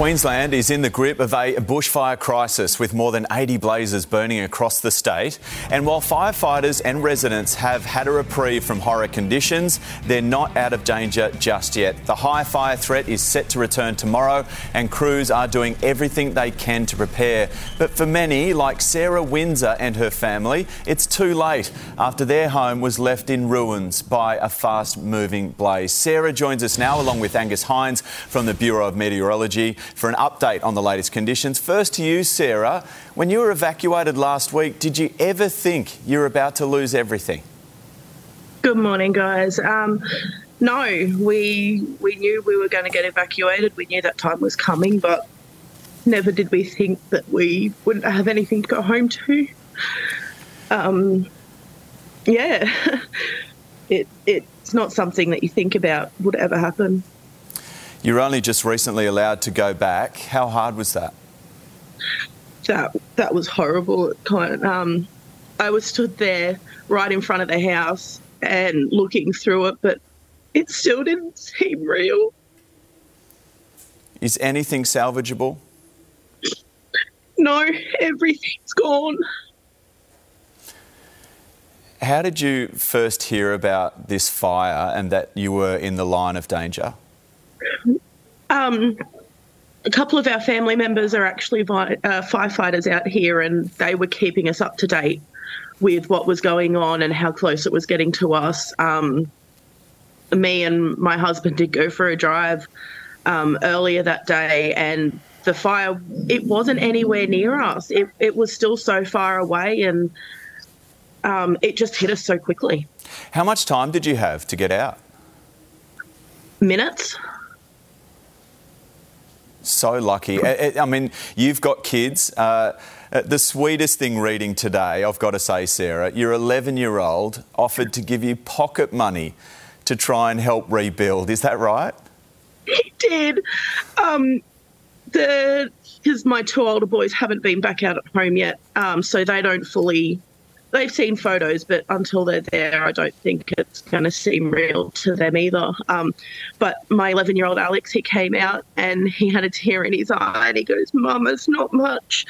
Queensland is in the grip of a bushfire crisis with more than 80 blazes burning across the state. And while firefighters and residents have had a reprieve from horror conditions, they're not out of danger just yet. The high fire threat is set to return tomorrow, and crews are doing everything they can to prepare. But for many, like Sarah Windsor and her family, it's too late after their home was left in ruins by a fast moving blaze. Sarah joins us now, along with Angus Hines from the Bureau of Meteorology for an update on the latest conditions. First to you, Sarah. When you were evacuated last week, did you ever think you were about to lose everything? Good morning, guys. Um, no, we we knew we were going to get evacuated. We knew that time was coming, but never did we think that we wouldn't have anything to go home to. Um, yeah, it it's not something that you think about would ever happen. You were only just recently allowed to go back. How hard was that? That that was horrible. Um, I was stood there right in front of the house and looking through it, but it still didn't seem real. Is anything salvageable? No, everything's gone. How did you first hear about this fire and that you were in the line of danger? Um, a couple of our family members are actually uh, firefighters out here, and they were keeping us up to date with what was going on and how close it was getting to us. Um, me and my husband did go for a drive um, earlier that day, and the fire it wasn't anywhere near us. It, it was still so far away, and um, it just hit us so quickly. How much time did you have to get out? Minutes. So lucky. I mean, you've got kids. Uh, uh, the sweetest thing reading today, I've got to say, Sarah, your 11 year old offered to give you pocket money to try and help rebuild. Is that right? He did. Um, the because my two older boys haven't been back out at home yet, um, so they don't fully they've seen photos, but until they're there, I don't think it's going to seem real to them either. Um, but my 11 year old Alex, he came out and he had a tear in his eye and he goes, Mum, it's not much,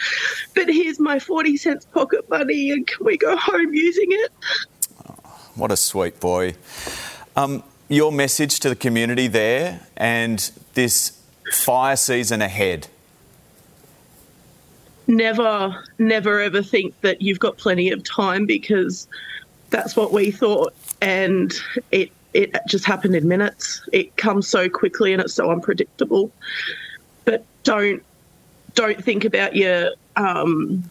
but here's my 40 cents pocket money and can we go home using it? What a sweet boy. Um, your message to the community there and this fire season ahead never, never ever think that you've got plenty of time because that's what we thought. And it, it just happened in minutes. It comes so quickly and it's so unpredictable. But don't, don't think about your, um,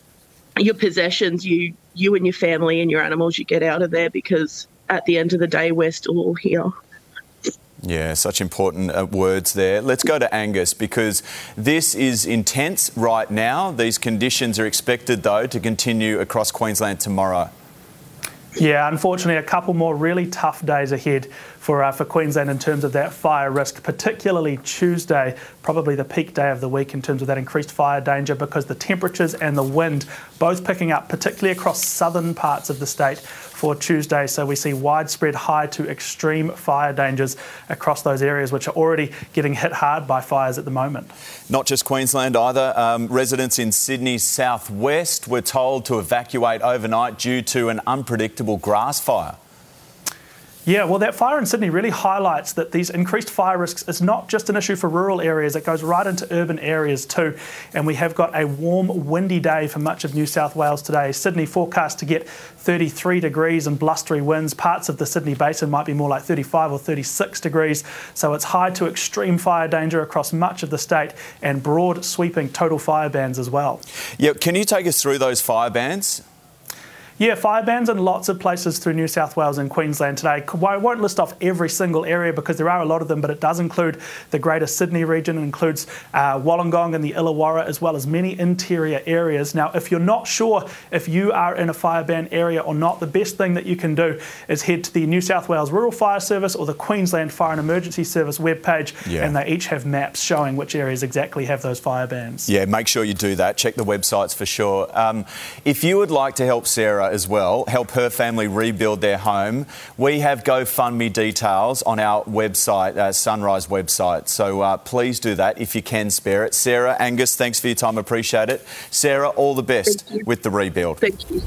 your possessions, you, you and your family and your animals you get out of there because at the end of the day, we're still all here. Yeah, such important uh, words there. Let's go to Angus because this is intense right now. These conditions are expected, though, to continue across Queensland tomorrow. Yeah, unfortunately, a couple more really tough days ahead for uh, for Queensland in terms of that fire risk, particularly Tuesday, probably the peak day of the week in terms of that increased fire danger because the temperatures and the wind both picking up, particularly across southern parts of the state for Tuesday. So we see widespread high to extreme fire dangers across those areas, which are already getting hit hard by fires at the moment. Not just Queensland either. Um, residents in Sydney's southwest were told to evacuate overnight due to an unpredictable grass fire. Yeah, well, that fire in Sydney really highlights that these increased fire risks is not just an issue for rural areas, it goes right into urban areas too. And we have got a warm, windy day for much of New South Wales today. Sydney forecast to get 33 degrees and blustery winds. Parts of the Sydney Basin might be more like 35 or 36 degrees. So it's high to extreme fire danger across much of the state and broad sweeping total fire bans as well. Yeah, can you take us through those fire bans? Yeah, fire bans in lots of places through New South Wales and Queensland today. I won't list off every single area because there are a lot of them, but it does include the Greater Sydney region, it includes uh, Wollongong and the Illawarra, as well as many interior areas. Now, if you're not sure if you are in a fire ban area or not, the best thing that you can do is head to the New South Wales Rural Fire Service or the Queensland Fire and Emergency Service webpage, yeah. and they each have maps showing which areas exactly have those fire bans. Yeah, make sure you do that. Check the websites for sure. Um, if you would like to help Sarah Sarah as well, help her family rebuild their home. We have GoFundMe details on our website, uh, Sunrise website. So uh, please do that if you can spare it. Sarah, Angus, thanks for your time. Appreciate it. Sarah, all the best with the rebuild. Thank you.